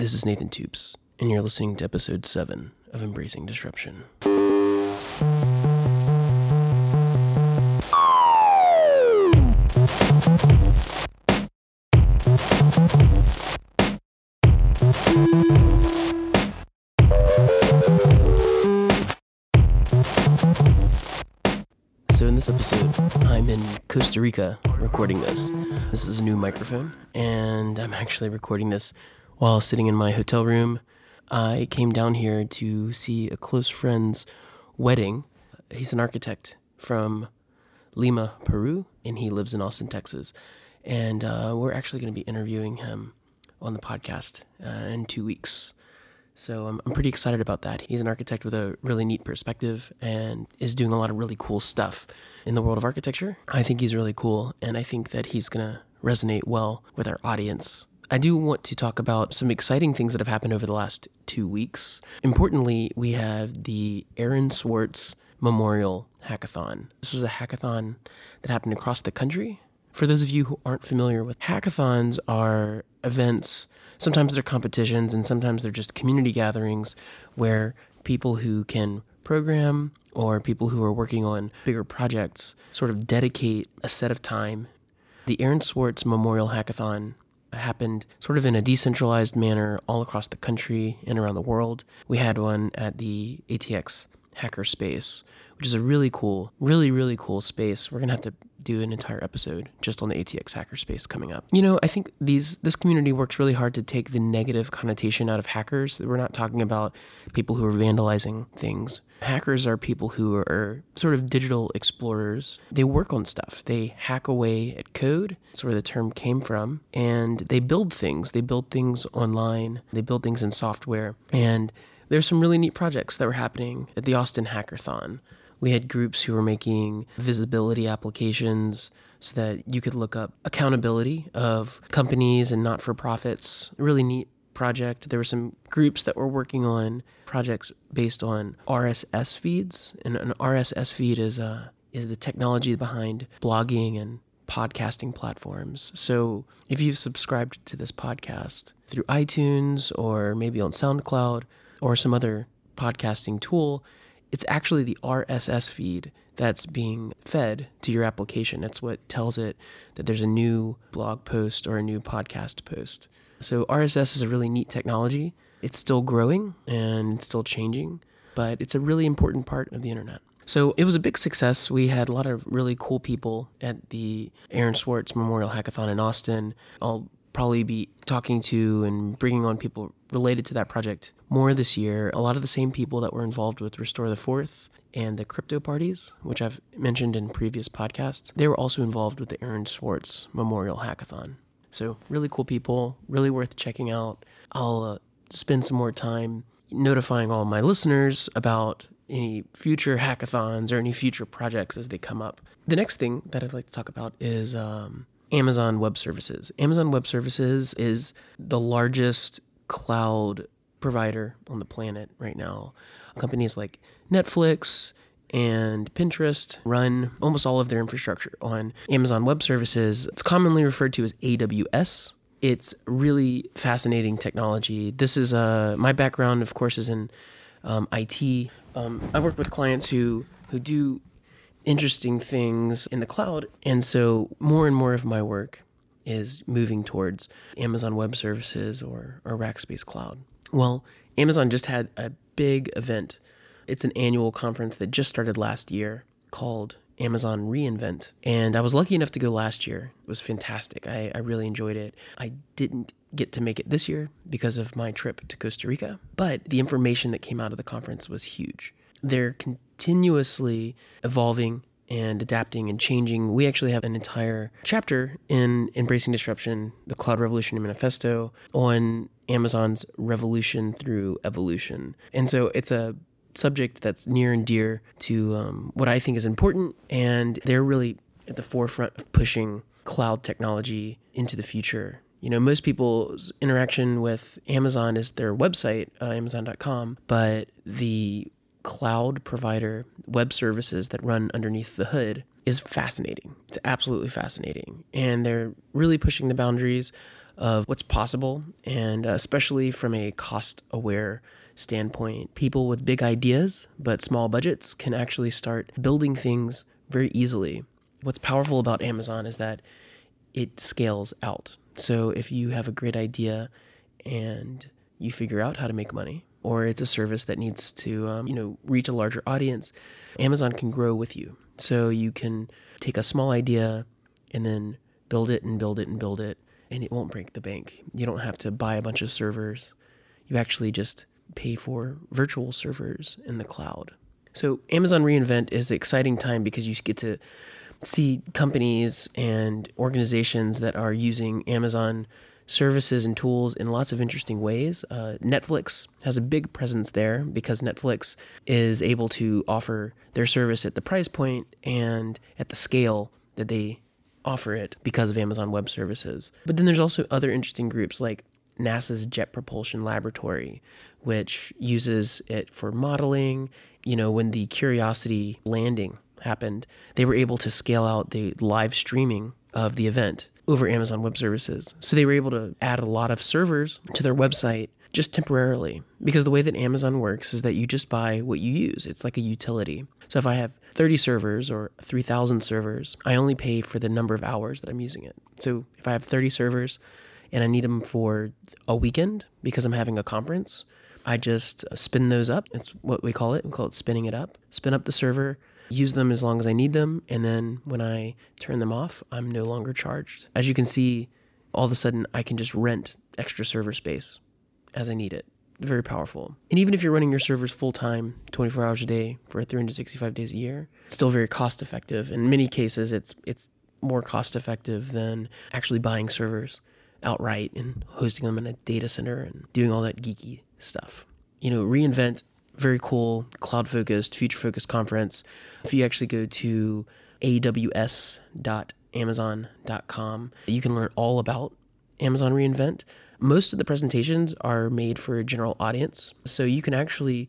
This is Nathan Toups, and you're listening to episode 7 of Embracing Disruption. So, in this episode, I'm in Costa Rica recording this. This is a new microphone, and I'm actually recording this while sitting in my hotel room. I came down here to see a close friend's wedding. He's an architect from Lima, Peru, and he lives in Austin, Texas. And uh, we're actually going to be interviewing him on the podcast uh, in two weeks. So I'm, I'm pretty excited about that. He's an architect with a really neat perspective and is doing a lot of really cool stuff in the world of architecture. I think he's really cool, and I think that he's going to resonate well with our audience. I do want to talk about some exciting things that have happened over the last two weeks. Importantly, we have the Aaron Swartz Memorial Hackathon. This was a hackathon that happened across the country. For those of you who aren't familiar with hackathons are events sometimes they're competitions and sometimes they're just community gatherings where people who can program or people who are working on bigger projects sort of dedicate a set of time. The Aaron Swartz Memorial Hackathon happened sort of in a decentralized manner all across the country and around the world. We had one at the ATX Hackerspace, which is a really cool, really, really cool space. We're going to have to do an entire episode just on the ATX Hackerspace coming up. You know, I think these this community works really hard to take the negative connotation out of hackers. We're not talking about people who are vandalizing things. Hackers are people who are sort of digital explorers. They work on stuff. They hack away at code. That's where the term came from. And they build things. They build things online. They build things in software. And there's some really neat projects that were happening at the Austin Hackathon. We had groups who were making visibility applications so that you could look up accountability of companies and not for profits. Really neat project. There were some groups that were working on projects based on RSS feeds, and an RSS feed is uh, is the technology behind blogging and podcasting platforms. So if you've subscribed to this podcast through iTunes or maybe on SoundCloud or some other podcasting tool, it's actually the RSS feed that's being fed to your application. That's what tells it that there's a new blog post or a new podcast post. So, RSS is a really neat technology. It's still growing and it's still changing, but it's a really important part of the internet. So, it was a big success. We had a lot of really cool people at the Aaron Swartz Memorial Hackathon in Austin. I'll probably be talking to and bringing on people related to that project more this year. A lot of the same people that were involved with Restore the Fourth and the crypto parties, which I've mentioned in previous podcasts, they were also involved with the Aaron Swartz Memorial Hackathon. So, really cool people, really worth checking out. I'll uh, spend some more time notifying all my listeners about any future hackathons or any future projects as they come up. The next thing that I'd like to talk about is um, Amazon Web Services. Amazon Web Services is the largest cloud provider on the planet right now. Companies like Netflix and Pinterest run almost all of their infrastructure on Amazon Web Services. It's commonly referred to as AWS. It's really fascinating technology. This is uh, my background, of course, is in um, IT. Um, I work with clients who who do interesting things in the cloud, and so more and more of my work is moving towards Amazon Web Services or, or Rackspace Cloud. Well, Amazon just had a big event. It's an annual conference that just started last year called Amazon reInvent. And I was lucky enough to go last year. It was fantastic. I, I really enjoyed it. I didn't get to make it this year because of my trip to Costa Rica, but the information that came out of the conference was huge. They're continuously evolving and adapting and changing. We actually have an entire chapter in Embracing Disruption, the Cloud Revolution Manifesto, on Amazon's revolution through evolution. And so it's a subject that's near and dear to um, what I think is important. And they're really at the forefront of pushing cloud technology into the future. You know, most people's interaction with Amazon is their website, uh, Amazon.com, but the cloud provider web services that run underneath the hood is fascinating. It's absolutely fascinating. And they're really pushing the boundaries of what's possible, and uh, especially from a cost aware standpoint. People with big ideas but small budgets can actually start building things very easily. What's powerful about Amazon is that it scales out. So if you have a great idea and you figure out how to make money, or it's a service that needs to, um, you know, reach a larger audience, Amazon can grow with you. So you can take a small idea and then build it and build it and build it, and it won't break the bank. You don't have to buy a bunch of servers. You actually just pay for virtual servers in the cloud. So Amazon reInvent is an exciting time because you get to see companies and organizations that are using Amazon services and tools in lots of interesting ways. Uh, Netflix has a big presence there because Netflix is able to offer their service at the price point and at the scale that they offer it because of Amazon Web Services. But then there's also other interesting groups like NASA's Jet Propulsion Laboratory, which uses it for modeling. You know, when the Curiosity landing happened, they were able to scale out the live streaming of the event over Amazon Web Services. So they were able to add a lot of servers to their website just temporarily because the way that Amazon works is that you just buy what you use. It's like a utility. So if I have 30 servers or 3,000 servers, I only pay for the number of hours that I'm using it. So if I have 30 servers and I need them for a weekend because I'm having a conference, I just spin those up. It's what we call it. We call it spinning it up. Spin up the server, use them as long as I need them, and then when I turn them off, I'm no longer charged. As you can see, all of a sudden I can just rent extra server space as I need it. Very powerful. And even if you're running your servers full time, 24 hours a day for 365 days a year, it's still very cost effective. In many cases, it's it's more cost effective than actually buying servers outright and hosting them in a data center and doing all that geeky stuff. You know, reInvent very cool cloud focused, future focused conference. If you actually go to aws.amazon.com, you can learn all about Amazon reInvent. Most of the presentations are made for a general audience, so you can actually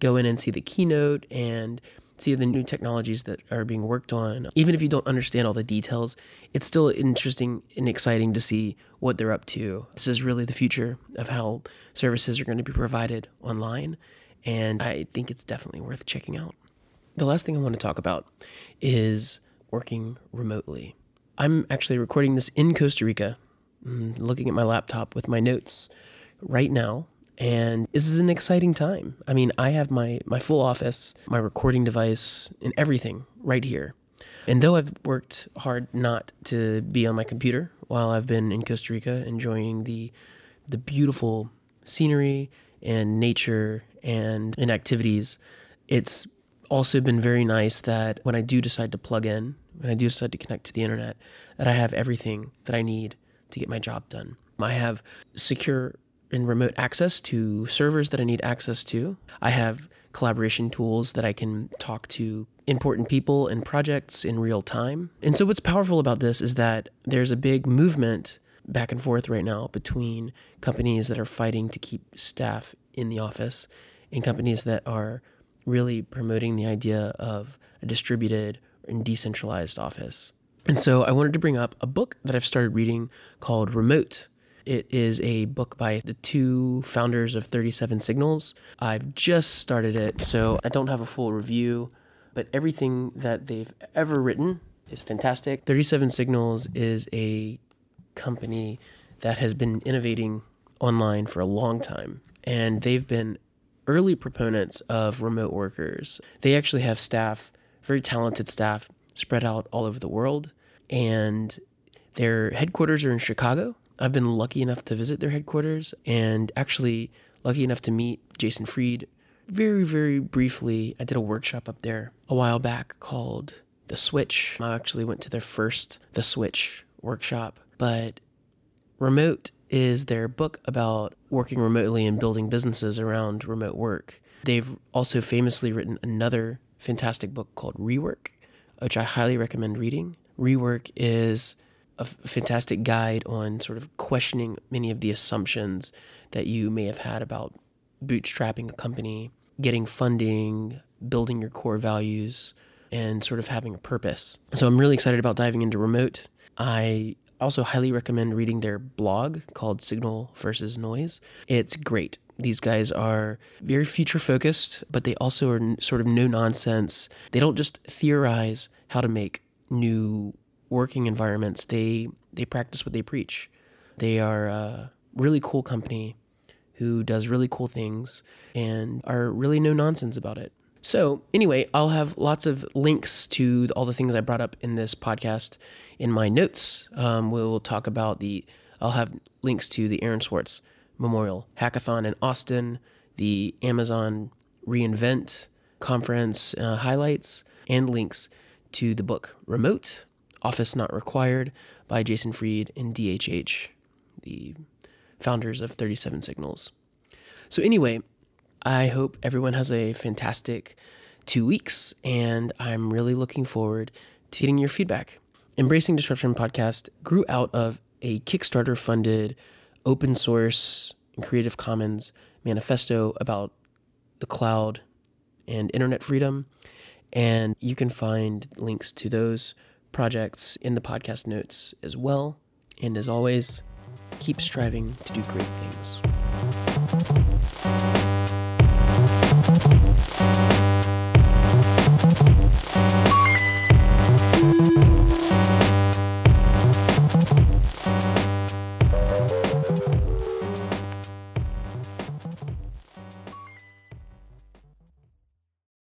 go in and see the keynote and see the new technologies that are being worked on. Even if you don't understand all the details, it's still interesting and exciting to see what they're up to. This is really the future of how services are going to be provided online and I think it's definitely worth checking out. The last thing I want to talk about is working remotely. I'm actually recording this in Costa Rica, mm, looking at my laptop with my notes right now. And this is an exciting time. I mean, I have my, my full office, my recording device, and everything right here. And though I've worked hard not to be on my computer while I've been in Costa Rica enjoying the the beautiful scenery and nature and in activities, it's also been very nice that when I do decide to plug in, when I do decide to connect to the internet, that I have everything that I need to get my job done. I have secure and remote access to servers that I need access to. I have collaboration tools that I can talk to important people and projects in real time. And so, what's powerful about this is that there's a big movement back and forth right now between companies that are fighting to keep staff in the office and companies that are really promoting the idea of a distributed and decentralized office. And so I wanted to bring up a book that I've started reading called Remote. It is a book by the two founders of 37 Signals. I've just started it, so I don't have a full review, but everything that they've ever written is fantastic. 37 Signals is a company that has been innovating online for a long time, and they've been early proponents of remote workers. They actually have staff, very talented staff, spread out all over the world, and their headquarters are in Chicago. I've been lucky enough to visit their headquarters and actually lucky enough to meet Jason Fried very, very briefly. I did a workshop up there a while back called The Switch. I actually went to their first The Switch workshop but Remote is their book about working remotely and building businesses around remote work. They've also famously written another fantastic book called Rework, which I highly recommend reading. Rework is a fantastic guide on sort of questioning many of the assumptions that you may have had about bootstrapping a company, getting funding, building your core values, and sort of having a purpose. So I'm really excited about diving into remote. I Also highly recommend reading their blog called Signal versus Noise. It's great. These guys are very future focused, but they also are sort of no nonsense. They don't just theorize how to make new working environments. They they practice what they preach. They are a really cool company who does really cool things and are really no nonsense about it. So, anyway, I'll have lots of links to all the things I brought up in this podcast in my notes. Um, we'll talk about the, I'll have links to the Aaron Swartz Memorial Hackathon in Austin, the Amazon reInvent conference uh, highlights, and links to the book Remote Office Not Required by Jason Fried and DHH, the founders of 37 Signals. So, anyway, I hope everyone has a fantastic two weeks, and I'm really looking forward to getting your feedback. Embracing Disruption podcast grew out of a Kickstarter funded open source and Creative Commons manifesto about the cloud and internet freedom. And you can find links to those projects in the podcast notes as well. And as always, keep striving to do great things.